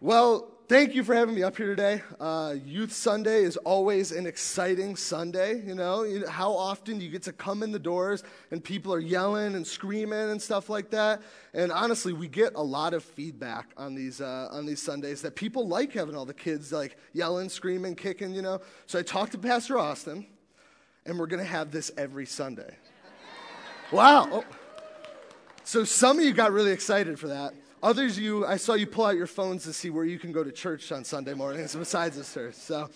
Well, thank you for having me up here today. Uh, Youth Sunday is always an exciting Sunday. You know, You how often you get to come in the doors and people are yelling and screaming and stuff like that. And honestly, we get a lot of feedback on these uh, on these Sundays that people like having all the kids like yelling, screaming, kicking. You know, so I talked to Pastor Austin, and we're gonna have this every Sunday. wow. Oh. So some of you got really excited for that. Others, you, I saw you pull out your phones to see where you can go to church on Sunday mornings besides this church. So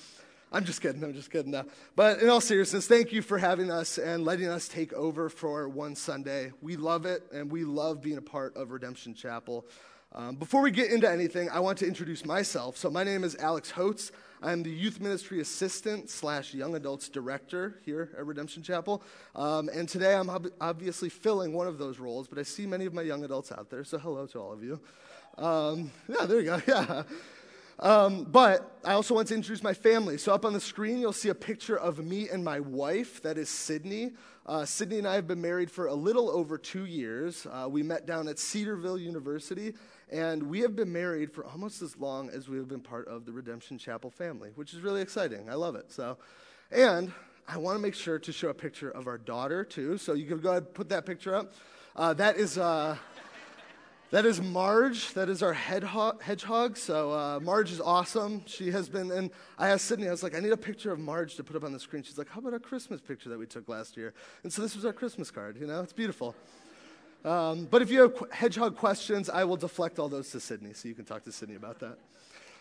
I'm just kidding. I'm just kidding. No. But in all seriousness, thank you for having us and letting us take over for one Sunday. We love it, and we love being a part of Redemption Chapel. Um, before we get into anything, I want to introduce myself. So my name is Alex Holtz. I'm the youth ministry assistant slash young adults director here at Redemption Chapel. Um, and today I'm ob- obviously filling one of those roles, but I see many of my young adults out there, so hello to all of you. Um, yeah, there you go. Yeah. Um, but I also want to introduce my family. So, up on the screen, you'll see a picture of me and my wife. That is Sydney. Uh, Sydney and I have been married for a little over two years. Uh, we met down at Cedarville University, and we have been married for almost as long as we have been part of the Redemption Chapel family, which is really exciting. I love it. So, and I want to make sure to show a picture of our daughter too. So you can go ahead and put that picture up. Uh, that is. Uh, that is Marge. That is our hedgehog. So uh, Marge is awesome. She has been, and I asked Sydney, I was like, I need a picture of Marge to put up on the screen. She's like, how about a Christmas picture that we took last year? And so this was our Christmas card, you know? It's beautiful. Um, but if you have hedgehog questions, I will deflect all those to Sydney, so you can talk to Sydney about that.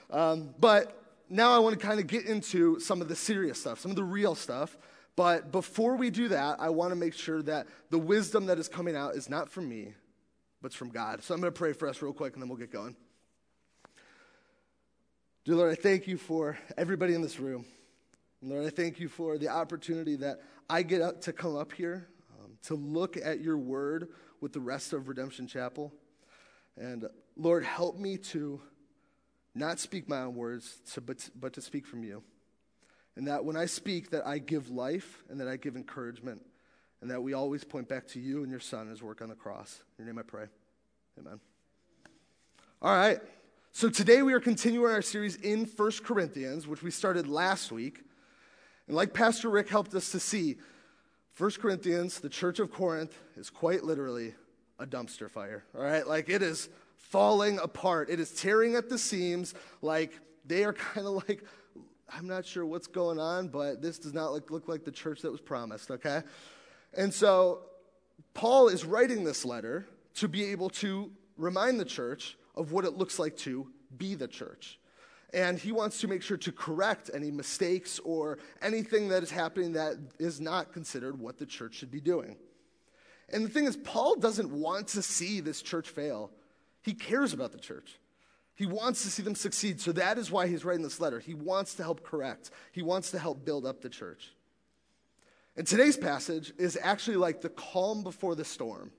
Um, but now I want to kind of get into some of the serious stuff, some of the real stuff. But before we do that, I want to make sure that the wisdom that is coming out is not from me, but it's from God. So I'm going to pray for us real quick, and then we'll get going. Dear Lord, I thank you for everybody in this room. Lord, I thank you for the opportunity that I get to come up here um, to look at your word with the rest of Redemption Chapel. And Lord, help me to not speak my own words, to, but, but to speak from you. And that when I speak, that I give life and that I give encouragement, and that we always point back to you and your Son, and his work on the cross. In your name I pray. Amen. All right. So today we are continuing our series in First Corinthians, which we started last week. And like Pastor Rick helped us to see, 1 Corinthians, the church of Corinth, is quite literally a dumpster fire. All right? Like it is falling apart, it is tearing at the seams. Like they are kind of like, I'm not sure what's going on, but this does not look, look like the church that was promised, okay? And so Paul is writing this letter to be able to remind the church of what it looks like to be the church. And he wants to make sure to correct any mistakes or anything that is happening that is not considered what the church should be doing. And the thing is, Paul doesn't want to see this church fail. He cares about the church. He wants to see them succeed. So that is why he's writing this letter. He wants to help correct, he wants to help build up the church. And today's passage is actually like the calm before the storm.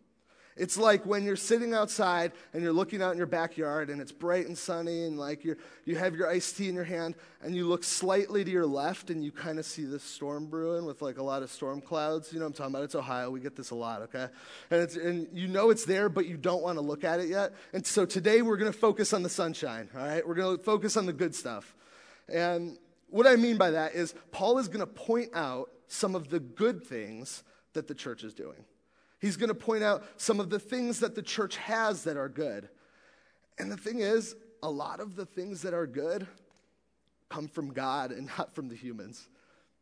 It's like when you're sitting outside and you're looking out in your backyard and it's bright and sunny and like you you have your iced tea in your hand and you look slightly to your left and you kind of see this storm brewing with like a lot of storm clouds. You know what I'm talking about? It's Ohio. We get this a lot, okay? And, it's, and you know it's there, but you don't want to look at it yet. And so today we're going to focus on the sunshine, all right? We're going to focus on the good stuff. And what I mean by that is Paul is going to point out some of the good things that the church is doing. He's going to point out some of the things that the church has that are good. And the thing is, a lot of the things that are good come from God and not from the humans.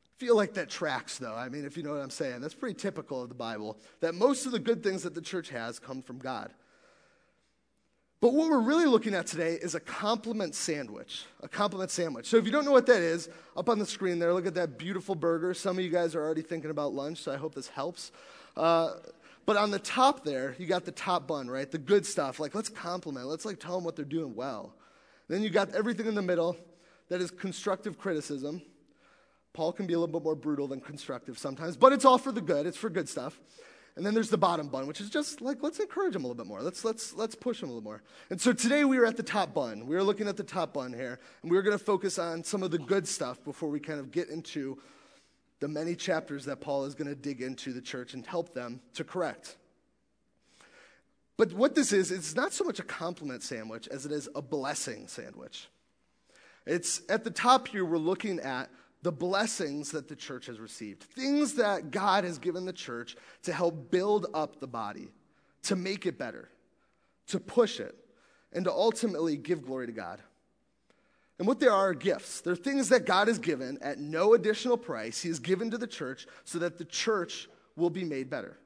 I feel like that tracks, though. I mean, if you know what I'm saying, that's pretty typical of the Bible, that most of the good things that the church has come from God. But what we're really looking at today is a compliment sandwich. A compliment sandwich. So if you don't know what that is, up on the screen there, look at that beautiful burger. Some of you guys are already thinking about lunch, so I hope this helps. Uh, but on the top there, you got the top bun, right? The good stuff. Like, let's compliment. Let's like tell them what they're doing well. Then you got everything in the middle that is constructive criticism. Paul can be a little bit more brutal than constructive sometimes, but it's all for the good. It's for good stuff. And then there's the bottom bun, which is just like let's encourage them a little bit more. Let's let's let's push them a little more. And so today we are at the top bun. We are looking at the top bun here, and we're going to focus on some of the good stuff before we kind of get into the many chapters that Paul is going to dig into the church and help them to correct. But what this is, it's not so much a compliment sandwich as it is a blessing sandwich. It's at the top here, we're looking at the blessings that the church has received, things that God has given the church to help build up the body, to make it better, to push it, and to ultimately give glory to God. And what they are, are gifts. They're things that God has given at no additional price. He has given to the church so that the church will be made better.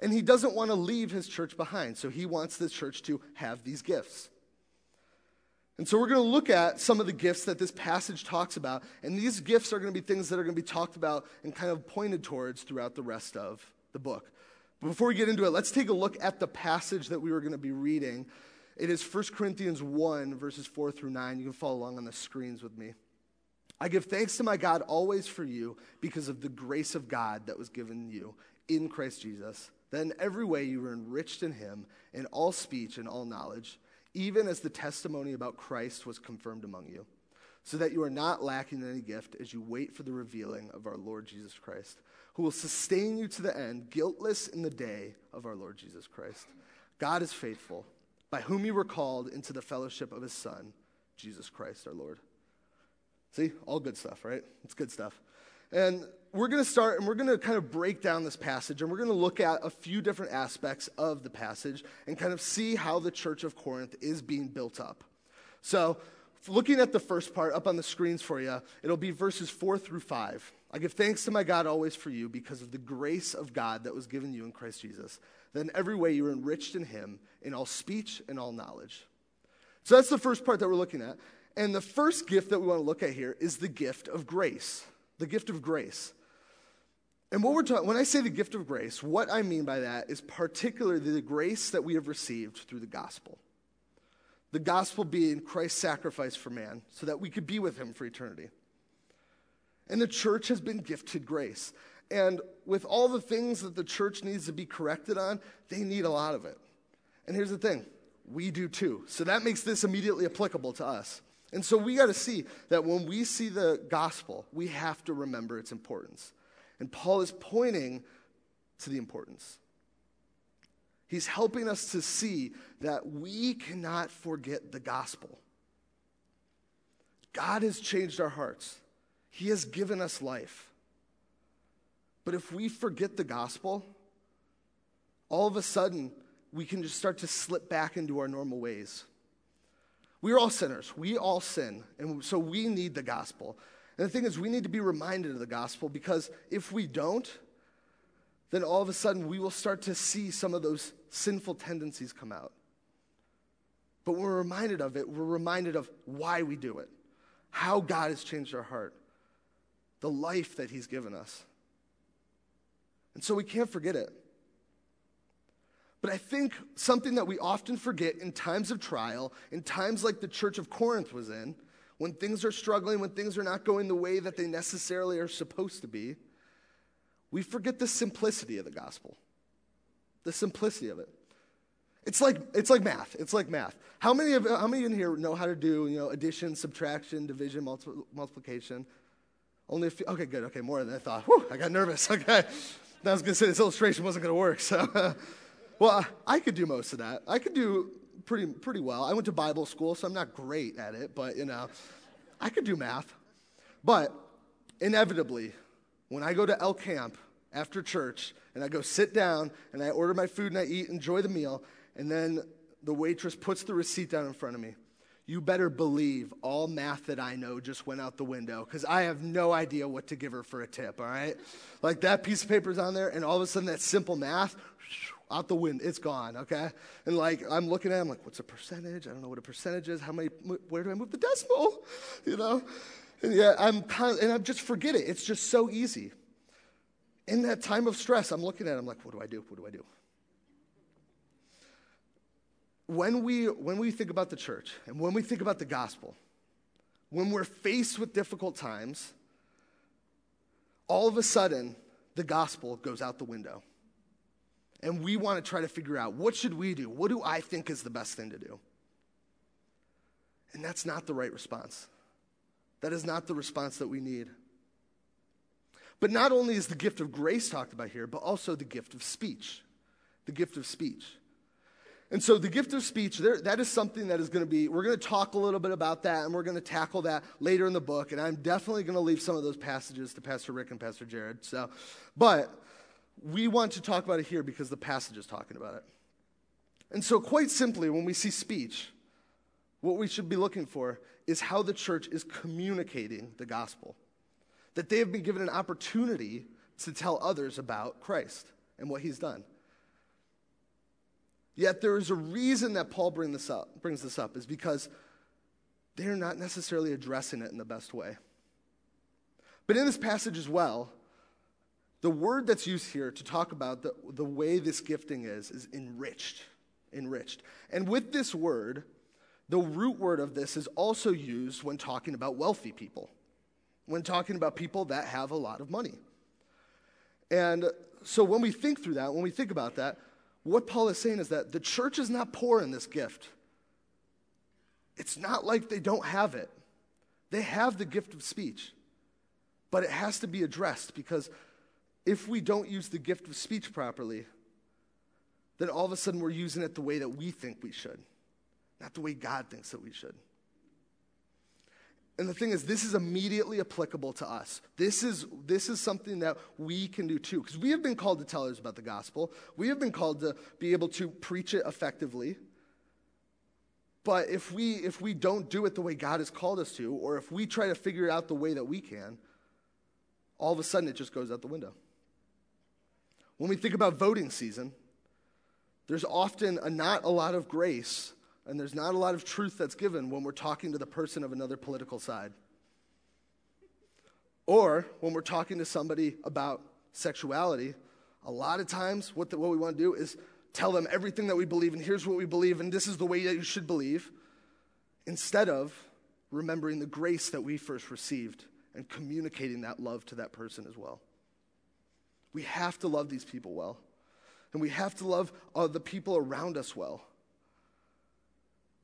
And he doesn't want to leave his church behind, so he wants the church to have these gifts. And so we're going to look at some of the gifts that this passage talks about, and these gifts are going to be things that are going to be talked about and kind of pointed towards throughout the rest of the book. But before we get into it, let's take a look at the passage that we were going to be reading. It is 1 Corinthians 1, verses 4 through 9. You can follow along on the screens with me. I give thanks to my God always for you because of the grace of God that was given you in Christ Jesus. That in every way you were enriched in him, in all speech and all knowledge even as the testimony about Christ was confirmed among you, so that you are not lacking in any gift as you wait for the revealing of our Lord Jesus Christ, who will sustain you to the end, guiltless in the day of our Lord Jesus Christ. God is faithful, by whom you were called into the fellowship of his Son, Jesus Christ our Lord. See, all good stuff, right? It's good stuff. And we're going to start and we're going to kind of break down this passage and we're going to look at a few different aspects of the passage and kind of see how the church of Corinth is being built up. So, looking at the first part up on the screens for you, it'll be verses 4 through 5. I give thanks to my God always for you because of the grace of God that was given you in Christ Jesus. That in every way you are enriched in him, in all speech and all knowledge. So that's the first part that we're looking at. And the first gift that we want to look at here is the gift of grace. The gift of grace. And what we're talking, when I say the gift of grace, what I mean by that is particularly the grace that we have received through the gospel. The gospel being Christ's sacrifice for man so that we could be with him for eternity. And the church has been gifted grace. And with all the things that the church needs to be corrected on, they need a lot of it. And here's the thing we do too. So that makes this immediately applicable to us. And so we got to see that when we see the gospel, we have to remember its importance. And Paul is pointing to the importance. He's helping us to see that we cannot forget the gospel. God has changed our hearts, He has given us life. But if we forget the gospel, all of a sudden, we can just start to slip back into our normal ways. We are all sinners. We all sin. And so we need the gospel. And the thing is, we need to be reminded of the gospel because if we don't, then all of a sudden we will start to see some of those sinful tendencies come out. But when we're reminded of it, we're reminded of why we do it, how God has changed our heart, the life that He's given us. And so we can't forget it. But I think something that we often forget in times of trial, in times like the church of Corinth was in, when things are struggling, when things are not going the way that they necessarily are supposed to be, we forget the simplicity of the gospel. The simplicity of it. It's like, it's like math. It's like math. How many, of, how many in here know how to do you know, addition, subtraction, division, multi- multiplication? Only a few. Okay, good. Okay, more than I thought. Whew, I got nervous. Okay. I was going to say this illustration wasn't going to work. So, well, I could do most of that. I could do pretty, pretty well. I went to Bible school, so I'm not great at it, but you know, I could do math. But inevitably, when I go to El Camp after church and I go sit down and I order my food and I eat, and enjoy the meal, and then the waitress puts the receipt down in front of me. You better believe all math that I know just went out the window because I have no idea what to give her for a tip, all right? Like that piece of paper's on there, and all of a sudden that simple math, out the wind. It's gone, okay? And like, I'm looking at it, I'm like, what's a percentage? I don't know what a percentage is. How many, where do I move the decimal? You know? And yeah, I'm and I just forget it. It's just so easy. In that time of stress, I'm looking at it, I'm like, what do I do? What do I do? When we, when we think about the church and when we think about the gospel, when we're faced with difficult times, all of a sudden, the gospel goes out the window and we want to try to figure out what should we do? What do I think is the best thing to do? And that's not the right response. That is not the response that we need. But not only is the gift of grace talked about here, but also the gift of speech. The gift of speech. And so the gift of speech, there, that is something that is going to be, we're going to talk a little bit about that and we're going to tackle that later in the book. And I'm definitely going to leave some of those passages to Pastor Rick and Pastor Jared. So, but we want to talk about it here because the passage is talking about it. And so, quite simply, when we see speech, what we should be looking for is how the church is communicating the gospel. That they have been given an opportunity to tell others about Christ and what he's done. Yet there is a reason that Paul bring this up, brings this up, is because they're not necessarily addressing it in the best way. But in this passage as well, the word that's used here to talk about the, the way this gifting is, is enriched. Enriched. And with this word, the root word of this is also used when talking about wealthy people, when talking about people that have a lot of money. And so when we think through that, when we think about that, what Paul is saying is that the church is not poor in this gift. It's not like they don't have it. They have the gift of speech, but it has to be addressed because if we don't use the gift of speech properly, then all of a sudden we're using it the way that we think we should, not the way God thinks that we should. And the thing is, this is immediately applicable to us. This is, this is something that we can do too. Because we have been called to tell others about the gospel, we have been called to be able to preach it effectively. But if we, if we don't do it the way God has called us to, or if we try to figure it out the way that we can, all of a sudden it just goes out the window. When we think about voting season, there's often a, not a lot of grace and there's not a lot of truth that's given when we're talking to the person of another political side. Or when we're talking to somebody about sexuality, a lot of times what, the, what we want to do is tell them everything that we believe, and here's what we believe, and this is the way that you should believe, instead of remembering the grace that we first received and communicating that love to that person as well. We have to love these people well, and we have to love uh, the people around us well.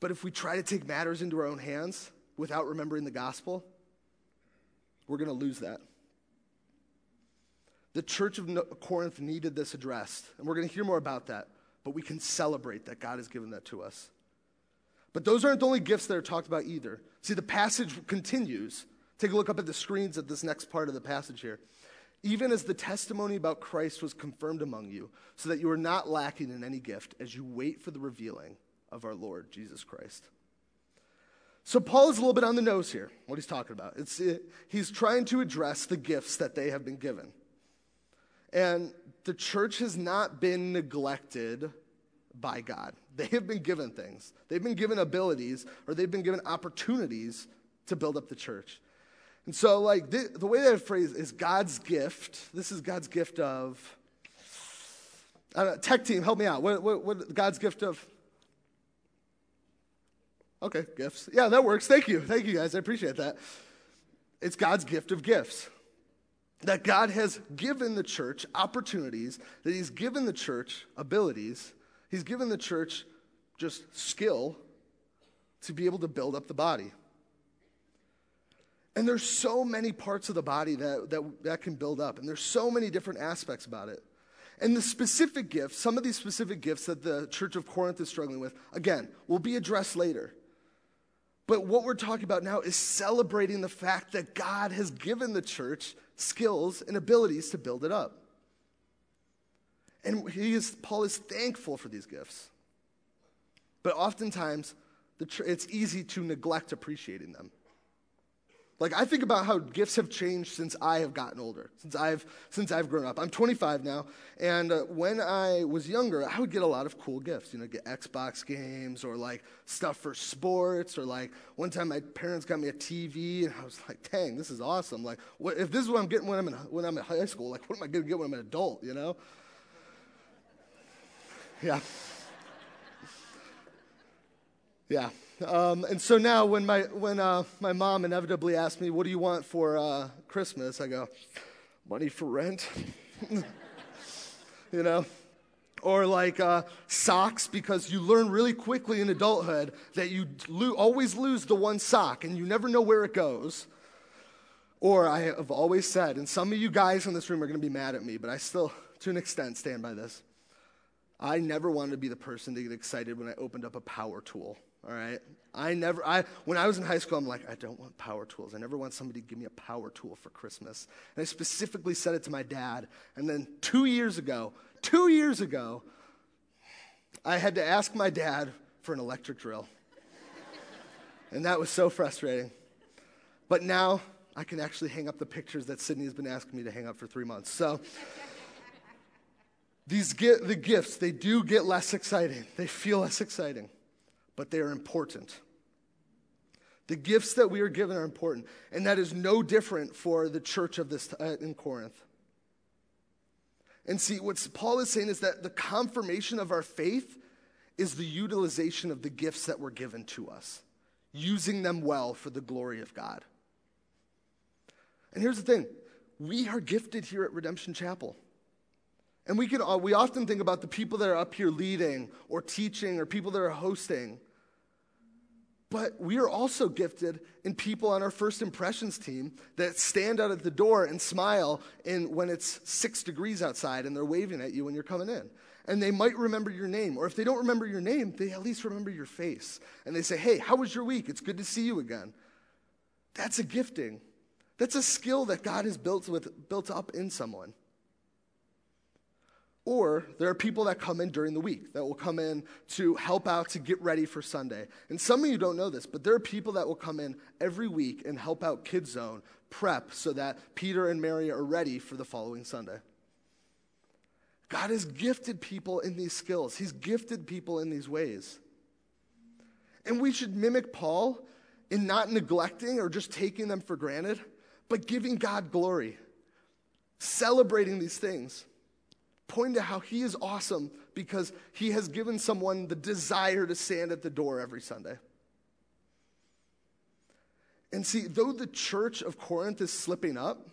But if we try to take matters into our own hands without remembering the gospel, we're going to lose that. The church of Corinth needed this addressed, and we're going to hear more about that, but we can celebrate that God has given that to us. But those aren't the only gifts that are talked about either. See, the passage continues. Take a look up at the screens at this next part of the passage here. Even as the testimony about Christ was confirmed among you, so that you are not lacking in any gift as you wait for the revealing of our Lord Jesus Christ. So, Paul is a little bit on the nose here, what he's talking about. It's, it, he's trying to address the gifts that they have been given. And the church has not been neglected by God. They have been given things, they've been given abilities, or they've been given opportunities to build up the church. And so, like, the, way that phrase is God's gift. This is God's gift of. tech team, help me out. What, what, what God's gift of? Okay, gifts. Yeah, that works. Thank you. Thank you, guys. I appreciate that. It's God's gift of gifts. That God has given the church opportunities, that He's given the church abilities, He's given the church just skill to be able to build up the body. And there's so many parts of the body that, that, that can build up, and there's so many different aspects about it. And the specific gifts, some of these specific gifts that the church of Corinth is struggling with, again, will be addressed later. But what we're talking about now is celebrating the fact that God has given the church skills and abilities to build it up. And he is, Paul is thankful for these gifts. But oftentimes, the, it's easy to neglect appreciating them. Like I think about how gifts have changed since I have gotten older, since I've since I've grown up. I'm 25 now, and uh, when I was younger, I would get a lot of cool gifts. You know, get Xbox games or like stuff for sports, or like one time my parents got me a TV, and I was like, "Dang, this is awesome!" Like, what, if this is what I'm getting when I'm in when I'm in high school, like, what am I going to get when I'm an adult? You know? Yeah. Yeah. Um, and so now, when my when uh, my mom inevitably asks me, "What do you want for uh, Christmas?" I go, "Money for rent," you know, or like uh, socks, because you learn really quickly in adulthood that you lo- always lose the one sock and you never know where it goes. Or I have always said, and some of you guys in this room are going to be mad at me, but I still, to an extent, stand by this. I never wanted to be the person to get excited when I opened up a power tool. All right. I never, I, when I was in high school, I'm like, I don't want power tools. I never want somebody to give me a power tool for Christmas. And I specifically said it to my dad. And then two years ago, two years ago, I had to ask my dad for an electric drill. and that was so frustrating. But now I can actually hang up the pictures that Sydney has been asking me to hang up for three months. So these get the gifts, they do get less exciting. They feel less exciting but they are important. The gifts that we are given are important, and that is no different for the church of this uh, in Corinth. And see, what Paul is saying is that the confirmation of our faith is the utilization of the gifts that were given to us, using them well for the glory of God. And here's the thing we are gifted here at Redemption Chapel. And we, can, uh, we often think about the people that are up here leading or teaching or people that are hosting. But we are also gifted in people on our first impressions team that stand out at the door and smile in, when it's six degrees outside and they're waving at you when you're coming in. And they might remember your name. Or if they don't remember your name, they at least remember your face. And they say, Hey, how was your week? It's good to see you again. That's a gifting. That's a skill that God has built, with, built up in someone. Or there are people that come in during the week that will come in to help out to get ready for Sunday. And some of you don't know this, but there are people that will come in every week and help out Kids Zone, prep so that Peter and Mary are ready for the following Sunday. God has gifted people in these skills, He's gifted people in these ways. And we should mimic Paul in not neglecting or just taking them for granted, but giving God glory, celebrating these things pointing to how he is awesome because he has given someone the desire to stand at the door every Sunday. And see, though the church of Corinth is slipping up,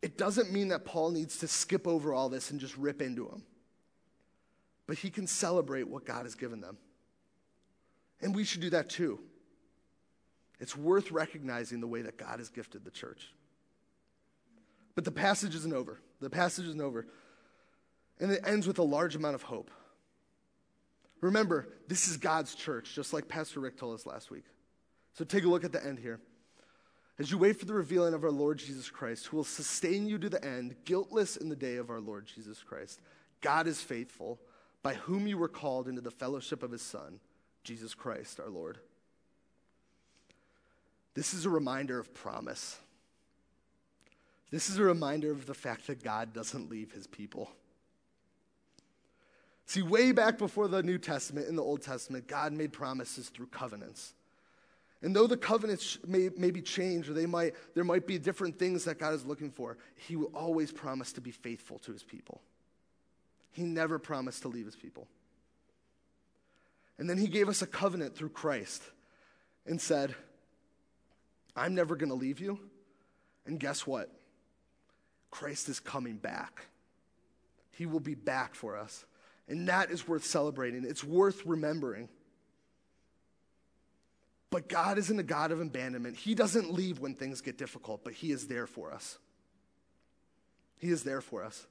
it doesn't mean that Paul needs to skip over all this and just rip into them. But he can celebrate what God has given them. And we should do that too. It's worth recognizing the way that God has gifted the church. But the passage isn't over. The passage isn't over. And it ends with a large amount of hope. Remember, this is God's church, just like Pastor Rick told us last week. So take a look at the end here. As you wait for the revealing of our Lord Jesus Christ, who will sustain you to the end, guiltless in the day of our Lord Jesus Christ, God is faithful, by whom you were called into the fellowship of his Son, Jesus Christ our Lord. This is a reminder of promise. This is a reminder of the fact that God doesn't leave his people. See, way back before the New Testament, in the Old Testament, God made promises through covenants. And though the covenants may, may be changed or they might, there might be different things that God is looking for, He will always promise to be faithful to His people. He never promised to leave His people. And then He gave us a covenant through Christ and said, I'm never going to leave you. And guess what? Christ is coming back. He will be back for us. And that is worth celebrating. It's worth remembering. But God isn't a God of abandonment. He doesn't leave when things get difficult, but He is there for us. He is there for us.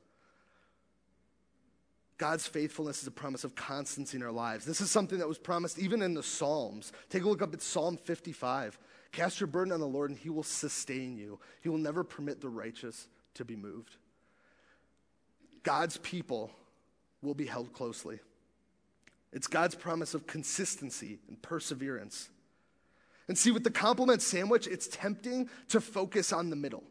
God's faithfulness is a promise of constancy in our lives. This is something that was promised even in the Psalms. Take a look up at Psalm 55. Cast your burden on the Lord, and He will sustain you. He will never permit the righteous to be moved. God's people will be held closely. It's God's promise of consistency and perseverance. And see, with the compliment sandwich, it's tempting to focus on the middle.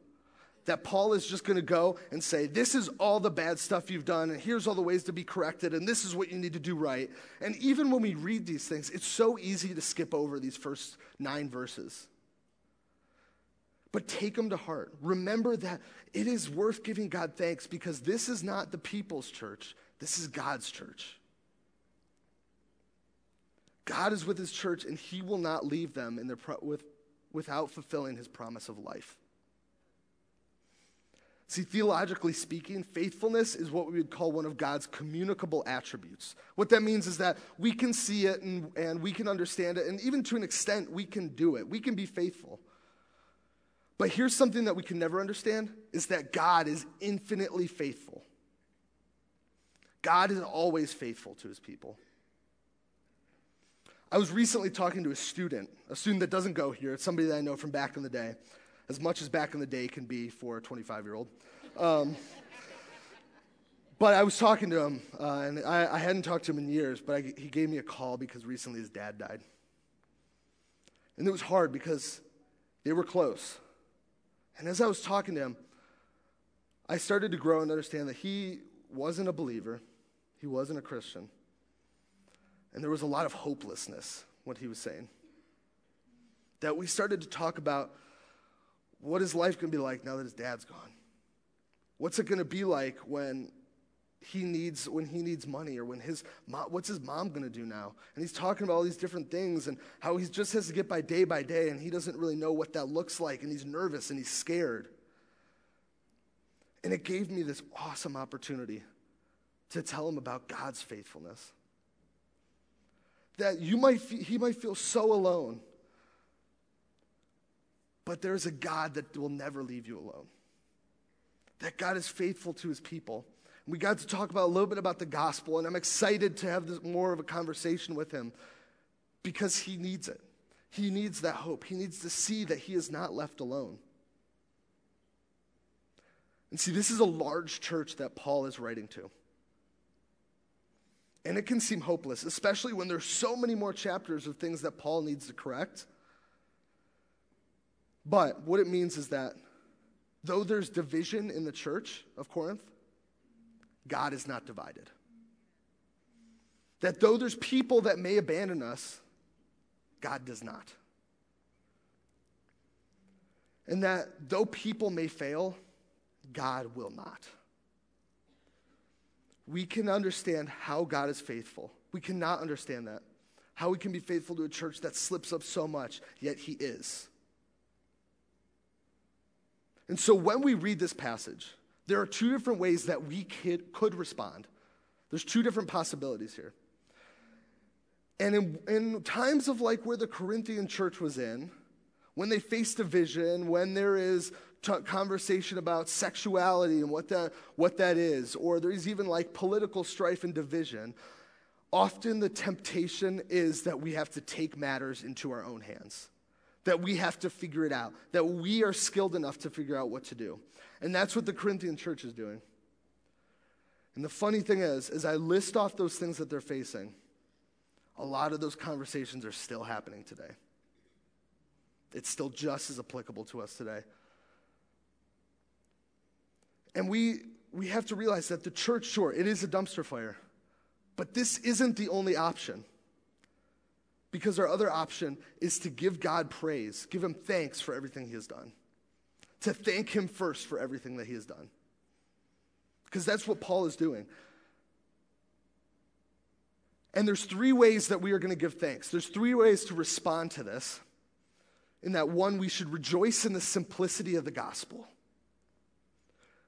That Paul is just going to go and say, This is all the bad stuff you've done, and here's all the ways to be corrected, and this is what you need to do right. And even when we read these things, it's so easy to skip over these first nine verses. But take them to heart. Remember that it is worth giving God thanks because this is not the people's church, this is God's church. God is with his church and he will not leave them in their pro- with, without fulfilling his promise of life. See, theologically speaking, faithfulness is what we would call one of God's communicable attributes. What that means is that we can see it and, and we can understand it, and even to an extent, we can do it. We can be faithful. But here's something that we can never understand is that God is infinitely faithful. God is always faithful to his people. I was recently talking to a student, a student that doesn't go here. It's somebody that I know from back in the day, as much as back in the day can be for a 25 year old. Um, but I was talking to him, uh, and I, I, hadn't talked to him in years, but I, he gave me a call because recently his dad died. And it was hard because they were close. And as I was talking to him, I started to grow and understand that he wasn't a believer, he wasn't a Christian. And there was a lot of hopelessness, what he was saying. That we started to talk about what is life going to be like now that his dad's gone? What's it going to be like when he needs when he needs money or when his mom, what's his mom going to do now? And he's talking about all these different things and how he just has to get by day by day and he doesn't really know what that looks like and he's nervous and he's scared. And it gave me this awesome opportunity to tell him about god's faithfulness. That you might he might feel so alone but there's a god that will never leave you alone. That god is faithful to his people we got to talk about a little bit about the gospel, and I'm excited to have this, more of a conversation with him because he needs it. He needs that hope. He needs to see that he is not left alone. And see, this is a large church that Paul is writing to. And it can seem hopeless, especially when there's so many more chapters of things that Paul needs to correct. But what it means is that though there's division in the church of Corinth, God is not divided. That though there's people that may abandon us, God does not. And that though people may fail, God will not. We can understand how God is faithful. We cannot understand that. How we can be faithful to a church that slips up so much, yet He is. And so when we read this passage, there are two different ways that we could, could respond. There's two different possibilities here. And in, in times of like where the Corinthian church was in, when they face division, when there is t- conversation about sexuality and what that, what that is, or there's even like political strife and division, often the temptation is that we have to take matters into our own hands, that we have to figure it out, that we are skilled enough to figure out what to do. And that's what the Corinthian church is doing. And the funny thing is, as I list off those things that they're facing, a lot of those conversations are still happening today. It's still just as applicable to us today. And we, we have to realize that the church, sure, it is a dumpster fire, but this isn't the only option. Because our other option is to give God praise, give Him thanks for everything He has done to thank him first for everything that he has done. Because that's what Paul is doing. And there's three ways that we are going to give thanks. There's three ways to respond to this. In that one, we should rejoice in the simplicity of the gospel.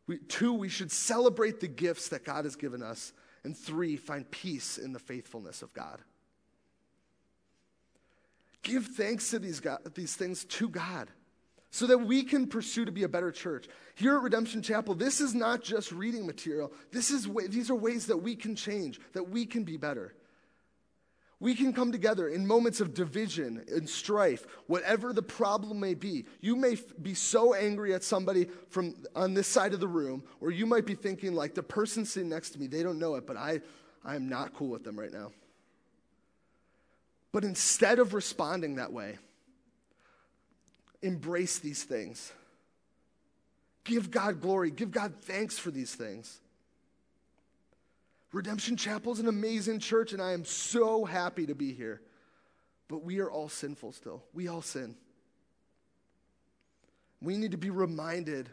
We, two, we should celebrate the gifts that God has given us. And three, find peace in the faithfulness of God. Give thanks to these, these things to God so that we can pursue to be a better church. Here at Redemption Chapel, this is not just reading material. This is these are ways that we can change, that we can be better. We can come together in moments of division and strife, whatever the problem may be. You may f- be so angry at somebody from on this side of the room, or you might be thinking like the person sitting next to me, they don't know it, but I, I am not cool with them right now. But instead of responding that way, embrace these things. Give God glory. Give God thanks for these things. Redemption Chapel is an amazing church, and I am so happy to be here. But we are all sinful still. We all sin. We need to be reminded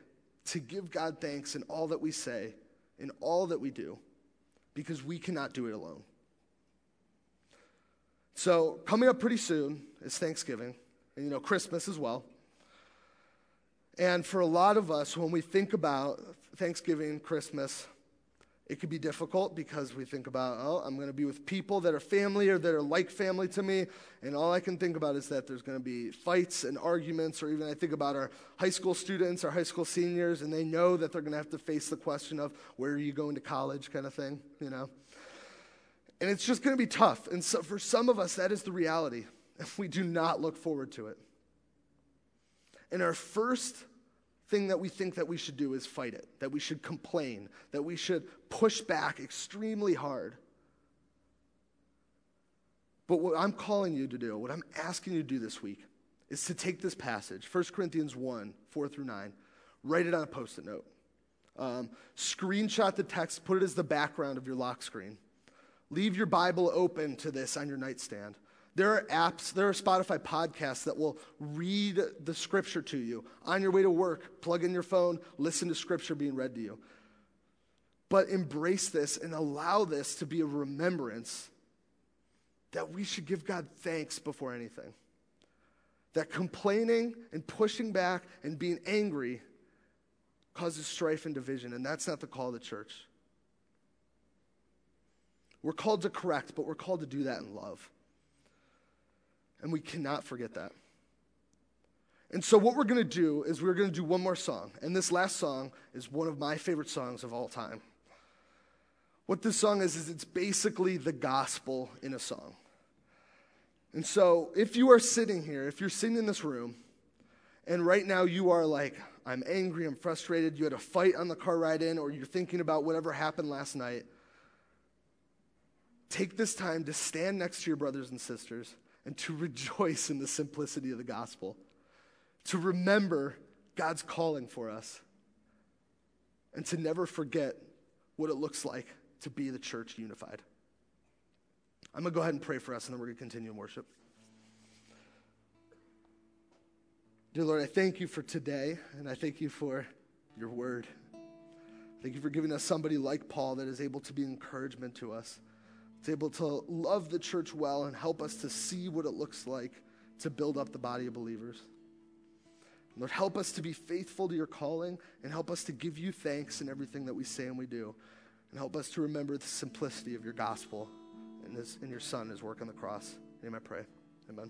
to give God thanks in all that we say, in all that we do, because we cannot do it alone. So, coming up pretty soon is Thanksgiving, and you know, Christmas as well. And for a lot of us, when we think about Thanksgiving, Christmas, It could be difficult because we think about, oh, I'm going to be with people that are family or that are like family to me. And all I can think about is that there's going to be fights and arguments, or even I think about our high school students, our high school seniors, and they know that they're going to have to face the question of where are you going to college kind of thing, you know? And it's just going to be tough. And so for some of us, that is the reality. We do not look forward to it. And our first thing that we think that we should do is fight it, that we should complain, that we should push back extremely hard. But what I'm calling you to do, what I'm asking you to do this week, is to take this passage, 1 Corinthians 1 4 through 9, write it on a post it note. Um, screenshot the text, put it as the background of your lock screen. Leave your Bible open to this on your nightstand. There are apps, there are Spotify podcasts that will read the scripture to you. On your way to work, plug in your phone, listen to scripture being read to you. But embrace this and allow this to be a remembrance that we should give God thanks before anything. That complaining and pushing back and being angry causes strife and division, and that's not the call of the church. We're called to correct, but we're called to do that in love. And we cannot forget that. And so, what we're going to do is we're going to do one more song. And this last song is one of my favorite songs of all time. What this song is, is it's basically the gospel in a song. And so, if you are sitting here, if you're sitting in this room, and right now you are like, I'm angry, I'm frustrated, you had a fight on the car ride in, or you're thinking about whatever happened last night, take this time to stand next to your brothers and sisters and to rejoice in the simplicity of the gospel, to remember God's calling for us, and to never forget what it looks like to be the church unified. I'm going to go ahead and pray for us, and then we're going to continue in worship. Dear Lord, I thank you for today, and I thank you for your word. Thank you for giving us somebody like Paul that is able to be encouragement to us. It's able to love the church well and help us to see what it looks like to build up the body of believers. Lord, help us to be faithful to your calling and help us to give you thanks in everything that we say and we do. And help us to remember the simplicity of your gospel and, and your son, his work on the cross. In I pray. Amen.